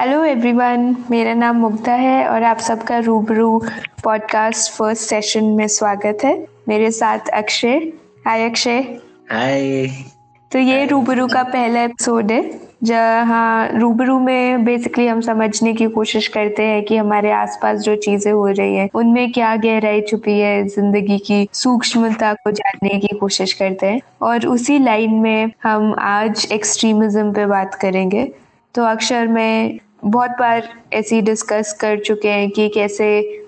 Hello everyone मेरा नाम मुग्धा है और आप सबका रूबरू पॉडकास्ट फ़र्स्ट सेशन में स्वागत है। मेरे साथ अक्षय। हाय अक्षय। हाय तो ये रूबरू का पहला एपिसोड है जहाँ रूबरू में बेसिकली हम समझने की कोशिश करते हैं कि हमारे आसपास जो चीज़ें हो रही हैं उनमें क्या गहराई छुपी है ज़िंदगी की सूक्ष्मता को जानने की कोशिश करते हैं। और उसी लाइन में हम आज एक्सट्रीमिज्म पे बात करेंगे। तो अक्षर में बहुत बार ऐसी डिस्कस कर चुके हैं कि कैसे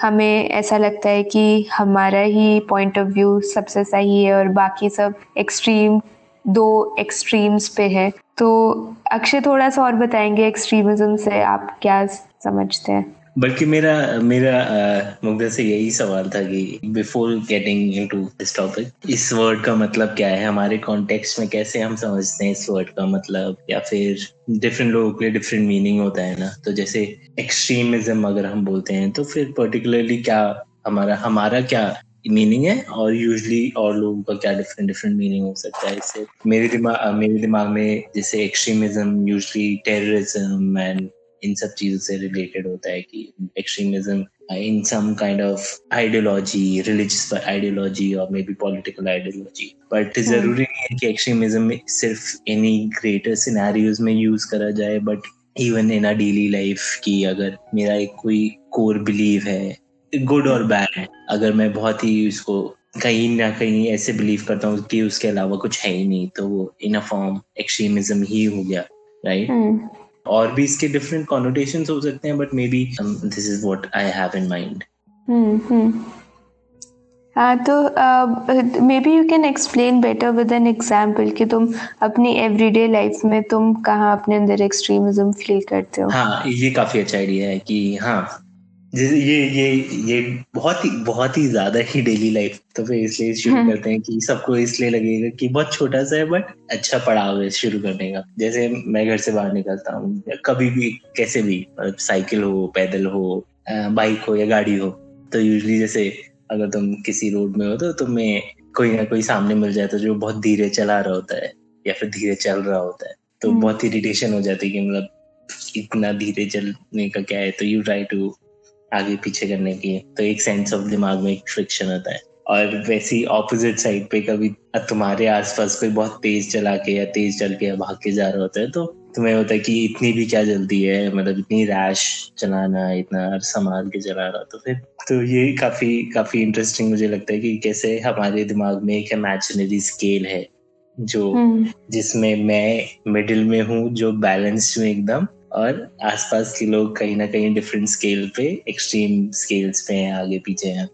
हमें ऐसा लगता है कि हमारा ही पॉइंट ऑफ़ व्यू सबसे सही है और बाकी सब एक्सट्रीम दो एक्सट्रीम्स पे है। तो अक्षय, थोड़ा सा और बताएँगे एक्सट्रीमिज्म से आप क्या समझते हैं? बल्कि मेरा मेरा मुग्धा से यही सवाल था कि before getting into this topic इस वर्ड का मतलब क्या है? हमारे कॉन्टेक्स्ट में कैसे हम समझते हैं इस वर्ड का मतलब? या फिर डिफरेंट लोगों के लिए डिफरेंट मीनिंग होता है ना? तो जैसे एक्सट्रीमिज्म अगर हम बोलते हैं तो फिर पर्टिकुलरली क्या हमारा हमारा क्या मीनिंग है? और यूजली और लोगों का क्या डिफरेंट डिफरेंट मीनिंग हो सकता है इससे? मेरे दिमाग मेरे दिमाग में जैसे एक्सट्रीमिज्म यूजली टेररिज्म एंड इन सब चीज़ों से रिलेटेड होता है कि extremism in some kind of ideology religious ideology और may be political ideology but ज़रूरी नहीं है कि एक्सट्रीमिज्म सिर्फ़ एनी ग्रेटर सिनेरियोज में यूज़ करा जाए but even in a daily life की अगर मेरा एक कोई कोर बिलीव है गुड और बैड है अगर मैं बहुत ही उसको कहीं ना कहीं ऐसे बिलीव करता हूँ कि उसके अलावा कुछ है ही नहीं तो वो इन अ फॉर्म एक्सट्रीमिज्म ही हो गया राइट right? और भी इसके डिफरेंट कॉनोटेशन हो सकते हैं but may be this is what I have in mind हाँ तो may be you can explain better with an example कि तुम अपनी एवरीडे लाइफ में तुम कहाँ अपने अंदर एक्सट्रीमिज्म फील करते हो। हाँ ये काफ़ी अच्छा आइडिया है कि हाँ जैसे ये ये ये बहुत ही बहुत ही ज़्यादा ही डेली लाइफ तो फिर इसलिए शुरू हम्म। करते हैं कि सबको इसलिए लगेगा कि बहुत छोटा सा है बट अच्छा पड़ाव है शुरू करने का जैसे मैं घर से बाहर निकलता हूँ कभी भी कैसे भी मतलब साइकिल हो पैदल हो बाइक हो या गाड़ी हो तो यूजली जैसे अगर तुम किसी रोड में हो तो तुम्हें कोई ना कोई सामने मिल जाता है जो बहुत धीरे चला रहा होता है या फिर धीरे चल रहा होता है तो हम्म। बहुत इरिटेशन हो जाती है कि मतलब इतना धीरे चलने का क्या है तो यू ट्राई टू आगे पीछे करने की तो एक सेंस ऑफ़ दिमाग में एक फ्रिक्शन होता है और वैसी ऑपोजिट साइड पे कभी तुम्हारे आसपास कोई बहुत तेज चला के या तेज चल के भाग के जा रहा होता है तो तुम्हें होता है कि इतनी भी क्या जल्दी है मतलब इतनी रैश चलाना इतना संभाल के चला रहा तो फिर तो ये काफ़ी काफ़ी इंटरेस्टिंग मुझे लगता है कि कैसे हमारे दिमाग में एक इमेजिनरी स्केल है जो हम्म। जिसमें मैं मिडिल में हूँ जो बैलेंस में एकदम और आसपास के लोग कहीं ना कहीं डिफरेंट स्केल पे एक्सट्रीम स्केल्स पे हैं आगे पीछे हैं।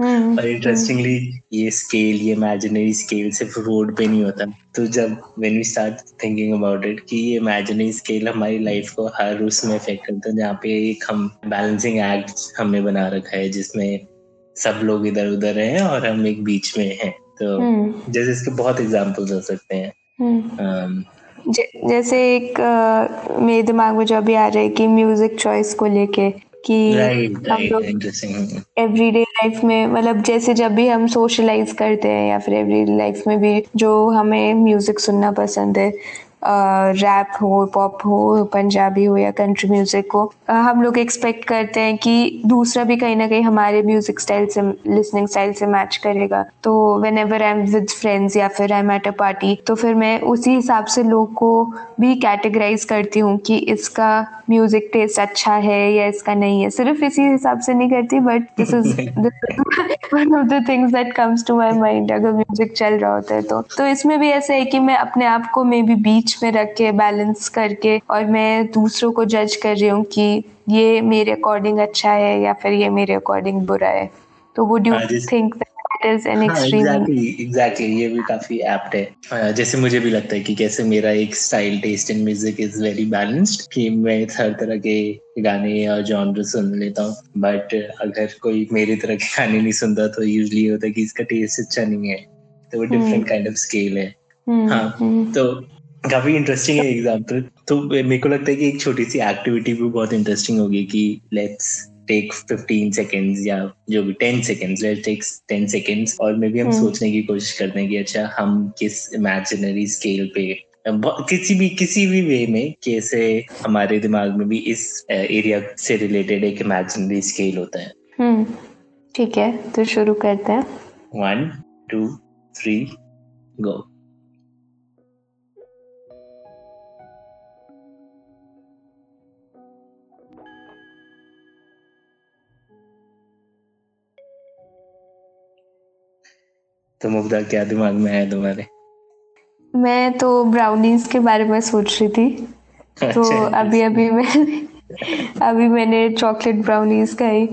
हम्म, और इंटरेस्टिंगली ये स्केल ये इमेजिनरी स्केल सिर्फ़ रोड पे नहीं होता। तो जब when we start thinking about it कि ये इमेजिनरी स्केल हमारी लाइफ को हर उसमें इफ़ेक्ट करता है जहाँ पे एक हम बैलेंसिंग एक्ट हमने बना रखा है जिसमें सब लोग इधर उधर हैं और हम एक बीच में हैं। तो हम्म। जैसे इसके बहुत एग्जाम्पल्स हो सकते हैं। जैसे एक आ, मेरे दिमाग में जो अभी आ रहा है कि म्यूज़िक चॉइस को लेके कि हम लोग एवरीडे लाइफ में मतलब जैसे जब भी हम सोशलाइज करते हैं या फिर एवरीडे लाइफ में भी जो हमें म्यूज़िक सुनना पसंद है रैप हो पॉप हो पंजाबी हो या कंट्री म्यूज़िक हो हम लोग एक्सपेक्ट करते हैं कि दूसरा भी कहीं ना कहीं हमारे म्यूज़िक स्टाइल से लिसनिंग स्टाइल से मैच करेगा। तो whenever I am with friends या फिर I am at a party तो फिर मैं उसी हिसाब से लोग को भी कैटेगराइज करती हूँ कि इसका म्यूज़िक टेस्ट अच्छा है या इसका नहीं है। सिर्फ़ इसी हिसाब से नहीं करती but this is one of the things that comes to my mind अगर म्यूज़िक चल रहा होता है तो। तो इसमें भी ऐसा है कि मैं अपने आप को मे बी बीच बीच में रख के बैलेंस करके और मैं दूसरों को जज कर रही हूँ कि ये मेरे अकॉर्डिंग अच्छा है या फिर ये मेरे अकॉर्डिंग बुरा है। तो वुड यू थिंक ये भी काफ़ी एप्ट है। जैसे मुझे भी लगता है कि कैसे मेरा एक style taste in music is very balanced कि मैं हर तरह के गाने और जॉनर सुन लेता हूँ। बट अगर कोई मेरी तरह के गाने नहीं सुनता तो यूजली होता है कि इसका टेस्ट अच्छा नहीं है तो वो डिफरेंट काइंड ऑफ़ स्केल है। हम्म, हाँ हम्म। तो काफ़ी इंटरेस्टिंग है एग्ज़ाम्पल तो मेरे को लगता है कि एक छोटी सी एक्टिविटी भी बहुत इंटरेस्टिंग होगी कि लेट्स टेक 15 सेकेंड्स या जो भी 10 सेकेंड्स लेट्स टेक 10 सेकेंड्स और मे भी हम. सोचने की कोशिश करते हैं कि अच्छा हम किस इमेजिनरी स्केल पे किसी भी किसी भी वे में कैसे हमारे दिमाग में भी इस एरिया से रिलेटेड एक इमेजिनरी स्केल होता है। हम्म ठीक है तो शुरू करते हैं। वन टू थ्री गो तो मुग्धा क्या दिमाग में है तुम्हारे। मैं तो ब्राउनीज के बारे में सोच रही थी। तो अच्छा, अभी अभी मैं अभी मैंने चॉकलेट ब्राउनीज खाई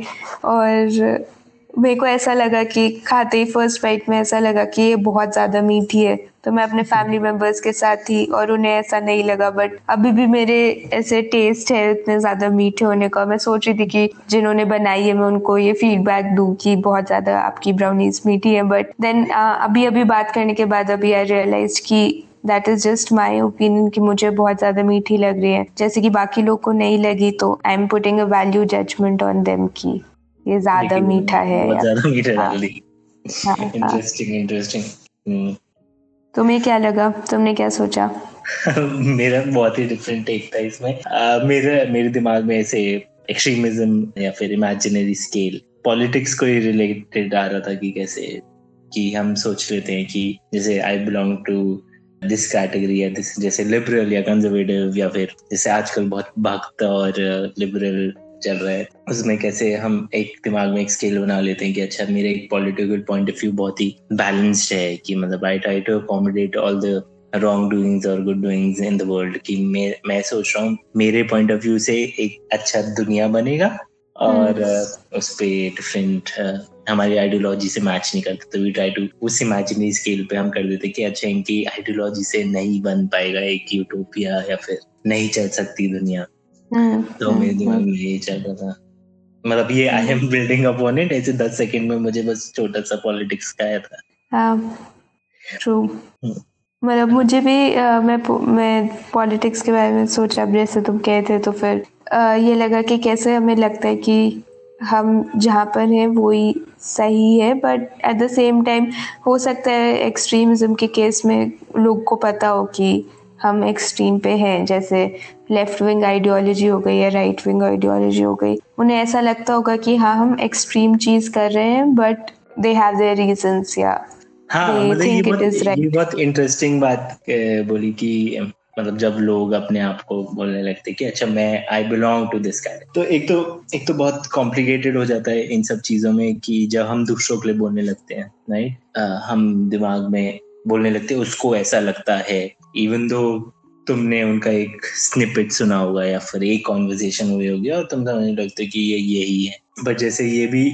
और मेरे को ऐसा लगा कि खाते ही फ़र्स्ट बाइट में ऐसा लगा कि ये बहुत ज़्यादा मीठी है। तो मैं अपने फैमिली मेंबर्स के साथ थी और उन्हें ऐसा नहीं लगा बट अभी भी मेरे ऐसे टेस्ट है इतने ज़्यादा मीठे होने का। मैं सोच रही थी कि जिन्होंने बनाई है, मैं उनको ये फीडबैक दूँ कि बहुत ज़्यादा आपकी ब्राउनीज मीठी है। बट देन अभी अभी बात करने के बाद अभी आई रियलाइज़ की that is just my opinion कि मुझे बहुत ज़्यादा मीठी लग रही है। जैसे कि बाकी लोग को नहीं लगी तो I am putting a value judgement on them की ये ज़्यादा मीठा है बहुत ज़्यादा मीठा डाल। दी इंटरेस्टिंग इंटरेस्टिंग तुम्हें क्या लगा? तुमने क्या सोचा? मेरा बहुत ही डिफरेंट टेक था इसमें। uh, मेरे मेरे दिमाग में ऐसे एक्सट्रीमिज्म या फिर इमेजिनरी स्केल पॉलिटिक्स को ही रिलेटेड आ रहा था कि कैसे कि हम सोच लेते हैं कि जैसे I belong to this category या दिस जैसे लिबरल या कंजर्वेटिव या फिर जैसे आजकल बहुत भक्त और लिबरल चल रहा है उसमें कैसे हम एक दिमाग में एक स्केल बना लेते हैं कि अच्छा मेरे एक पॉलिटिकल पॉइंट ऑफ़ व्यू बहुत ही बैलेंस्ड है कि मतलब I try to accommodate all the wrong doings और good doings in the world कि मैं मैं सोच रहा हूँ मेरे पॉइंट ऑफ़ व्यू से एक अच्छा दुनिया बनेगा और. उस पे डिफरेंट हमारी आइडियोलॉजी से मैच नहीं करते तो वी ट्राई टू उस इमेजिनरी स्केल पे हम कर देते कि अच्छा इनकी आइडियोलॉजी से नहीं बन पाएगा एक यूटोपिया या फिर नहीं चल सकती दुनिया तो मेरे हम्म, दिमाग में यही चल रहा था। मतलब ये I am building upon it ऐसे दस सेकंड में मुझे बस छोटा सा पॉलिटिक्स का आया था। ट्रू हाँ, हम्म। मतलब मुझे भी आ, मैं मैं पॉलिटिक्स के बारे में सोचा अब जैसे तुम कहे थे तो फिर आ, ये लगा कि कैसे हमें लगता है कि हम जहाँ पर हैं वही सही है but at the same time हो सकता है एक्सट्रीमिज्म के केस में लोग को पता हो कि हम एक्सट्रीम पे हैं जैसे लेफ़्ट विंग आइडियोलॉजी हो गई या राइट विंग आइडियोलॉजी हो गई उन्हें ऐसा लगता होगा कि हाँ हम एक्सट्रीम चीज़ कर रहे हैं but they have their reasons या हाँ मतलब ये बहुत ये बहुत इंटरेस्टिंग बात बोली कि मतलब जब लोग अपने आप को बोलने लगते कि अच्छा मैं I belong to this cat तो एक तो एक तो बहुत कॉम्प्लिकेटेड हो जाता है इन सब चीज़ों में कि जब हम दूसरों के लिए बोलने लगते हैं राइट हम दिमाग में बोलने लगते हैं उसको ऐसा लगता है इवन दो तुमने उनका एक स्निपेट सुना होगा या फिर एक कॉन्वर्जेशन हुई होगी और तुम समझने लगते कि ये यही है बट जैसे ये भी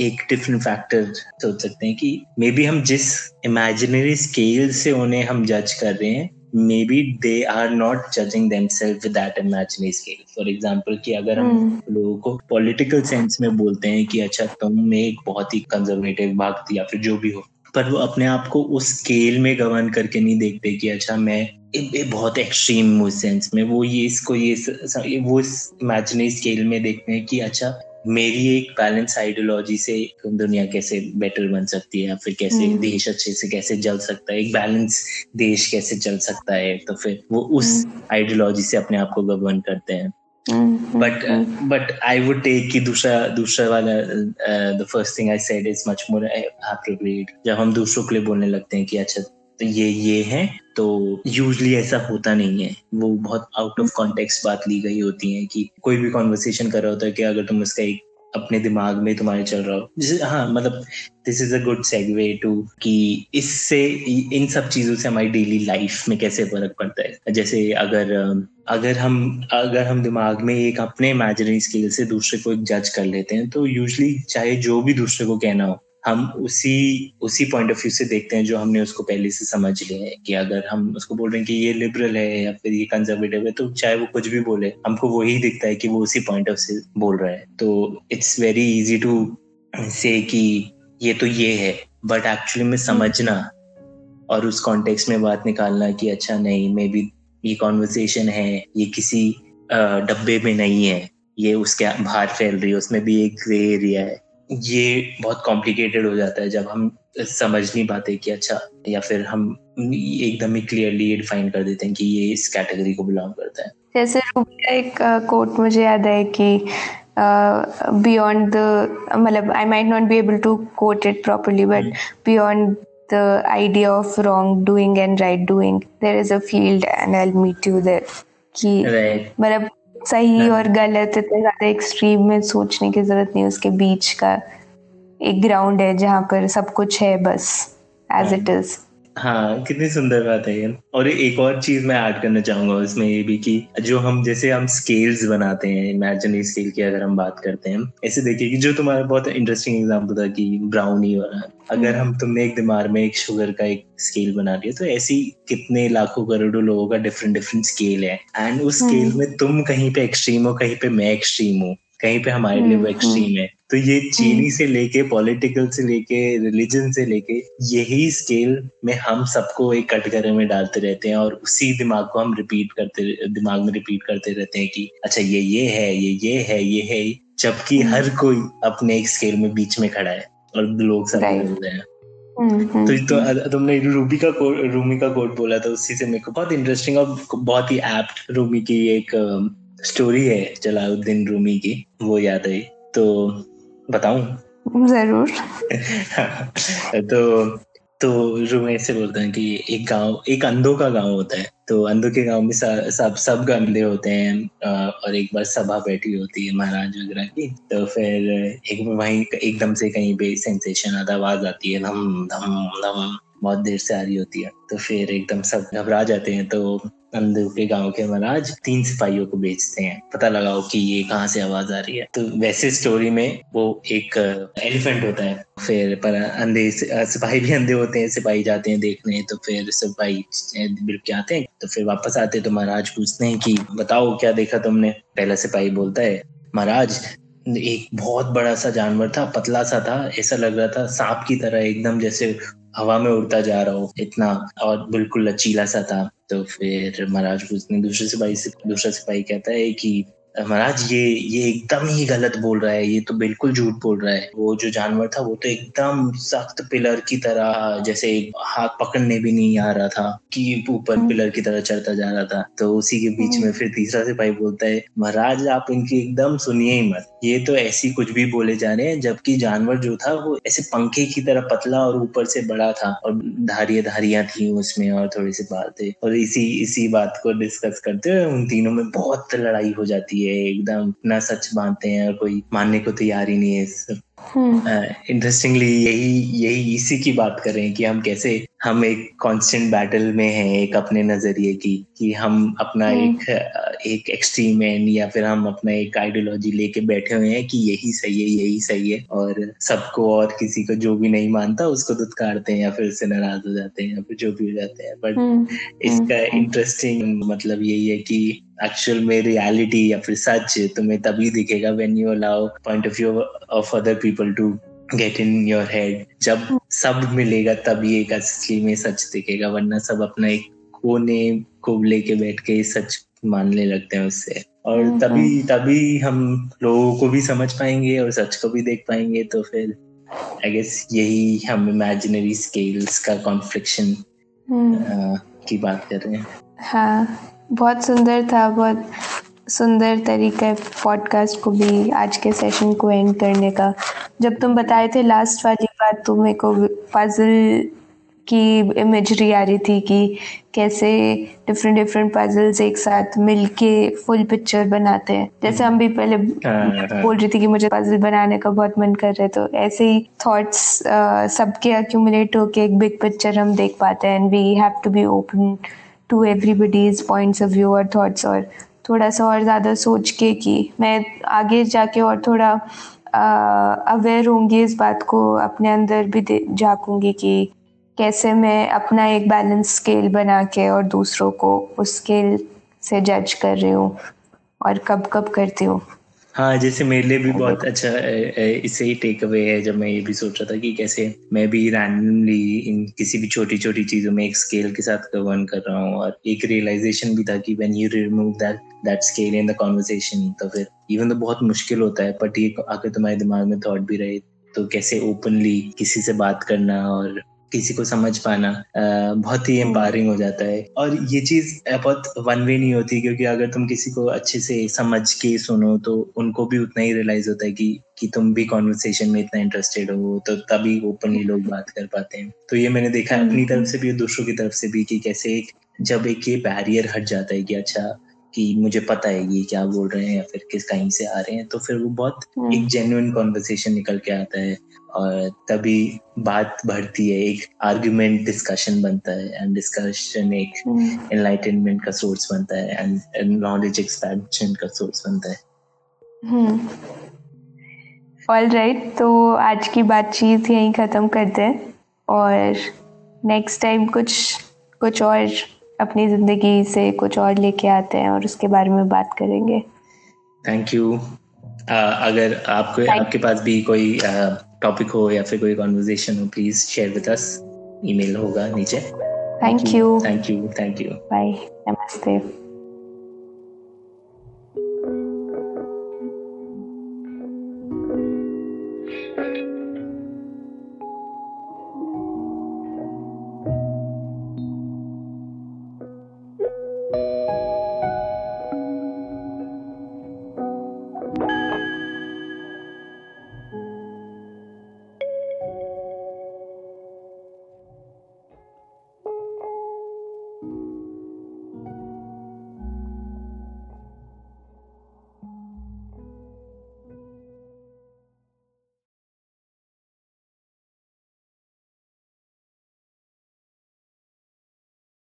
एक डिफरेंट फैक्टर सोच सकते हैं कि मे बी हम जिस इमेजिनरी स्केल से उन्हें हम जज कर रहे हैं may be they are not judging themselves that imaginary scale for example कि अगर हम hmm. लोगों को पॉलिटिकल सेंस में बोलते हैं कि अच्छा तुम एक बहुत ही कंजर्वेटिव भक्त या फिर जो भी हो पर वो अपने आप को उस स्केल में गवर्न करके नहीं देखते कि अच्छा मैं ए, बहुत एक्सट्रीम उस सेंस में वो ये इसको ये वो इस इमेजिनरी स्केल में देखते हैं कि अच्छा मेरी एक बैलेंस आइडियोलॉजी से दुनिया कैसे बेटर बन सकती है या फिर कैसे hmm. देश अच्छे से कैसे चल सकता है एक बैलेंस देश कैसे चल सकता है तो फिर वो उस आइडियोलॉजी hmm. से अपने आप को गवर्न करते हैं but but I would take कि दूसरा दूसरा वाला the first thing I said is much more appropriate जब हम दूसरों के लिए बोलने लगते हैं कि अच्छा ये ये है। तो यूजली ऐसा होता नहीं है। वो बहुत आउट ऑफ़ कॉन्टेक्स्ट बात ली गई होती है कि कोई भी कॉन्वर्सेशन कर रहा होता है कि अगर तुम उसका एक अपने दिमाग में तुम्हारे चल रहा हो। जैसे हाँ मतलब this is a good segue to कि इससे, इन सब चीज़ों से हमारी डेली लाइफ में कैसे फ़र्क पड़ता है। जैसे अगर अगर हम अगर हम दिमाग में एक अपने इमेजिनरी स्केल से दूसरे को एक जज कर लेते हैं तो यूजली चाहे जो भी दूसरे को कहना हो हम उसी उसी पॉइंट ऑफ़ व्यू से देखते हैं जो हमने उसको पहले से समझ लिया है कि अगर हम उसको बोल रहे हैं कि ये लिबरल है या फिर ये कंजर्वेटिव है तो चाहे वो कुछ भी बोले, हमको वही दिखता है कि वो उसी पॉइंट ऑफ़ से बोल रहा है। तो इट्स वेरी इजी टू से कि ये तो ये है बट एक्चुअली में समझना और उस कॉन्टेक्स्ट में बात निकालना कि अच्छा नहीं मे बी ये कॉन्वर्सेशन है, ये किसी डब्बे में नहीं है, ये उसके बाहर फैल रही है, उसमें भी एक ग्रे एरिया है। ये बहुत कॉम्प्लिकेटेड हो जाता है जब हम समझ नहीं पाते कि अच्छा या फिर हम एकदम ही क्लियरली ये डिफाइन कर देते हैं कि ये इस कैटेगरी को बिलोंग करता है। जैसे एक कोट मुझे याद है कि बियॉन्ड द मतलब I might not be able to quote it properly but beyond the idea of wrongdoing and right doing there is a field and i'll meet you there. कि मतलब सही और गलत इतने ज़्यादा एक्सट्रीम में सोचने की ज़रूरत नहीं उसके बीच का एक ग्राउंड है जहाँ पर सब कुछ है बस एज इट इज़ हाँ कितनी सुंदर बात है ये और एक और चीज़ मैं ऐड करना चाहूँगा उसमें ये भी कि जो हम जैसे हम स्केल्स बनाते हैं इमेजिनरी स्केल की अगर हम बात करते हैं ऐसे देखिए कि जो तुम्हारा बहुत इंटरेस्टिंग एग्ज़ाम्पल था कि ब्राउनी वाला अगर हम तुमने एक दिमाग में एक शुगर का एक स्केल बना लिया तो ऐसी कितने लाखों करोड़ों लोगों का डिफरेंट डिफरेंट स्केल है एंड उस स्केल हम्म। में तुम कहीं पे एक्सट्रीम हो कहीं पे मैं एक्सट्रीम हूँ कहीं पे हमारे लिए वो एक्सट्रीम हम्म, हम्म। है तो ये चीनी से लेके पॉलिटिकल से लेके रिलीजन से लेके यही स्केल में हम सबको एक कटघरे में डालते रहते हैं और उसी दिमाग को हम रिपीट करते दिमाग में रिपीट करते रहते हैं कि अच्छा ये ये है ये ये है ये है। जबकि हर कोई अपने एक स्केल में बीच में खड़ा है और लोग सब रहे हैं। तो तो तुमने रूबी का कोड रूमी का कोड बोला था उसी से मेरे को बहुत इंटरेस्टिंग और बहुत ही एप्ट रूमी की एक स्टोरी है जलाउद्दीन रूमी की वो याद आई। तो बताऊँ? ज़रूर। तो तो जो मैं ऐसे बोलते हैं कि एक गाँव एक अंधों का गाँव होता है। तो अंधों के गाँव में सब सब गंदे होते हैं और एक बार सभा बैठी होती है महाराज वगैरह की। तो फिर एक वहीं एकदम से कहीं पे सेंसेशन आता आवाज़ आती है धम धम धम। बहुत देर से आ रही होती है। तो फिर एकदम सब घबरा जाते हैं तो अंदर के गाँव के महाराज तीन सिपाहियों को बेचते हैं। पता लगाओ कि ये कहाँ से आवाज़ आ रही है। तो वैसे स्टोरी में वो एक एलिफेंट होता है। फिर पर अंधे सिपाही भी अंधे होते हैं, सिपाही जाते हैं देखने तो फिर सिपाही बिल के आते हैं। तो फिर वापस आते हैं तो महाराज पूछते हैं कि, बताओ, क्या देखा तुमने? पहला सिपाही बोलता है, महाराज, एक बहुत बड़ा सा जानवर था, पतला सा था, ऐसा लग रहा था, सांप की तरह एकदम जैसे हवा में उड़ता जा रहा हो इतना, और बिल्कुल लचीला सा था। तो फिर महाराज ने दूसरे सिपाही से, दूसरा सिपाही कहता है कि महाराज ये ये एकदम ही गलत बोल रहा है ये तो बिल्कुल झूठ बोल रहा है। वो जो जानवर था वो तो एकदम सख्त पिलर की तरह जैसे हाथ पकड़ने भी नहीं आ रहा था कि ऊपर हम्म। पिलर की तरह चढ़ता जा रहा था। तो उसी के बीच में हम्म। फिर तीसरा सिपाही बोलता है महाराज आप इनकी एकदम सुनिए ही मत। ये तो ऐसी कुछ भी बोले जा रहे हैं जबकि जानवर जो था वो ऐसे पंखे की तरह पतला और ऊपर से बड़ा था और धारिया धारियाँ थी उसमें और थोड़े से बाल थे और इसी इसी बात को डिस्कस करते हुए उन तीनों में बहुत लड़ाई हो जाती है। एकदम ना सच मानते हैं और कोई मानने को तैयार ही नहीं है इंटरेस्टिंगली हम्म। uh, यही यही इसी की बात कर रहे हैं कि हम कैसे हम एक कांस्टेंट बैटल में हैं एक अपने नज़रिए की कि हम अपना हम्म। एक एक एक्सट्रीम एंड या फिर हम अपना एक आइडियोलॉजी लेके बैठे हुए हैं कि यही सही है यही सही है और सबको और किसी को जो भी नहीं मानता उसको दुत्कारते हैं या फिर उससे नाराज़ हो जाते हैं या फिर जो भी हो जाते हैं बट हम्म। इसका इंटरेस्टिंग मतलब यही है कि एक्चुअल में रियलिटी या फिर सच तुम्हें तभी दिखेगा when you allow point of view of other people to get in your head जब सब मिलेगा तभी एक असली में सच दिखेगा वरना सब अपना एक कोने को लेके बैठ के सच मानने लगते हैं उससे और हम्म, तभी हम्म। तभी हम लोगों को भी समझ पाएँगे और सच को भी देख पाएँगे तो फिर आई गेस यही हम इमेजिनरी स्केल्स का कॉन्फ्लिक्शन हम्म। की बात कर रहे हैं हाँ बहुत सुंदर था बहुत सुंदर तरीका है पॉडकास्ट को भी आज के सेशन को एंड करने का जब तुम बताए थे लास्ट वाली बात तो मेरे को पजल की इमेजरी आ रही थी कि कैसे डिफरेंट डिफरेंट पजल्स एक साथ मिलके फुल पिक्चर बनाते हैं जैसे हम भी पहले हाँ, हाँ। बोल रही थी कि मुझे पजल बनाने का बहुत मन कर रहा है तो ऐसे ही थॉट्स सबके अक्यूमुलेट होके एक बिग पिक्चर हम देख पाते हैं and we have to be open to everybody's points of view और थाट्स और थोड़ा सा और ज़्यादा सोच के कि मैं आगे जाके और थोड़ा अवेयर होंगी इस बात को, अपने अंदर भी झाँकूँगी कि कैसे मैं अपना एक बैलेंस स्केल बना के और दूसरों को उस स्केल से जज कर रही हूँ और कब कब करती हूँ। हाँ जैसे मेरे लिए भी बहुत अच्छा इससे ही टेक अवे है जब मैं ये भी सोच रहा था कि कैसे मैं भी रैंडमली इन किसी भी छोटी छोटी चीज़ों में एक स्केल के साथ गवर्न कर रहा हूँ और एक रियलाइजेशन भी था कि when you remove that that scale in the conversation तो फिर इवन तो बहुत मुश्किल होता है बट ये अगर तुम्हारे दिमाग में थॉट भी रहे तो कैसे ओपनली किसी से बात करना और किसी को समझ पाना बहुत ही एम्पावरिंग हो जाता है। और ये चीज़ बहुत वन वे नहीं होती क्योंकि अगर तुम किसी को अच्छे से समझ के सुनो तो उनको भी उतना ही रियलाइज़ होता है कि कि तुम भी कॉन्वर्सेशन में इतना इंटरेस्टेड हो तो तभी ओपनली लोग बात कर पाते हैं। तो ये मैंने देखा है अपनी तरफ़ से भी और दूसरों की तरफ़ से भी कि कैसे एक जब एक ये बैरियर हट जाता है कि अच्छा कि मुझे पता है ये क्या बोल रहे हैं या फिर किस कहीं से आ रहे हैं तो फिर वो बहुत हम्म। एक जेन्युइन कॉन्वर्सेशन निकल के आता है और तभी बात बढ़ती है एक आर्ग्यूमेंट डिस्कशन बनता है एंड डिस्कशन एक एनलाइटनमेंट हम्म। का सोर्स बनता है एंड नॉलेज एक्सपेंशन का सोर्स बनता है ऑल हम्म। राइट right, तो आज की बातचीत यहीं ख़त्म करते हैं और नेक्स्ट टाइम कुछ कुछ और अपनी ज़िंदगी से कुछ और लेके आते हैं और उसके बारे में बात करेंगे। थैंक यू अगर आपको आपके पास भी कोई टॉपिक हो या फिर कोई कॉन्वर्जेशन हो please share with us email होगा नीचे। Thank you thank you thank you bye नमस्ते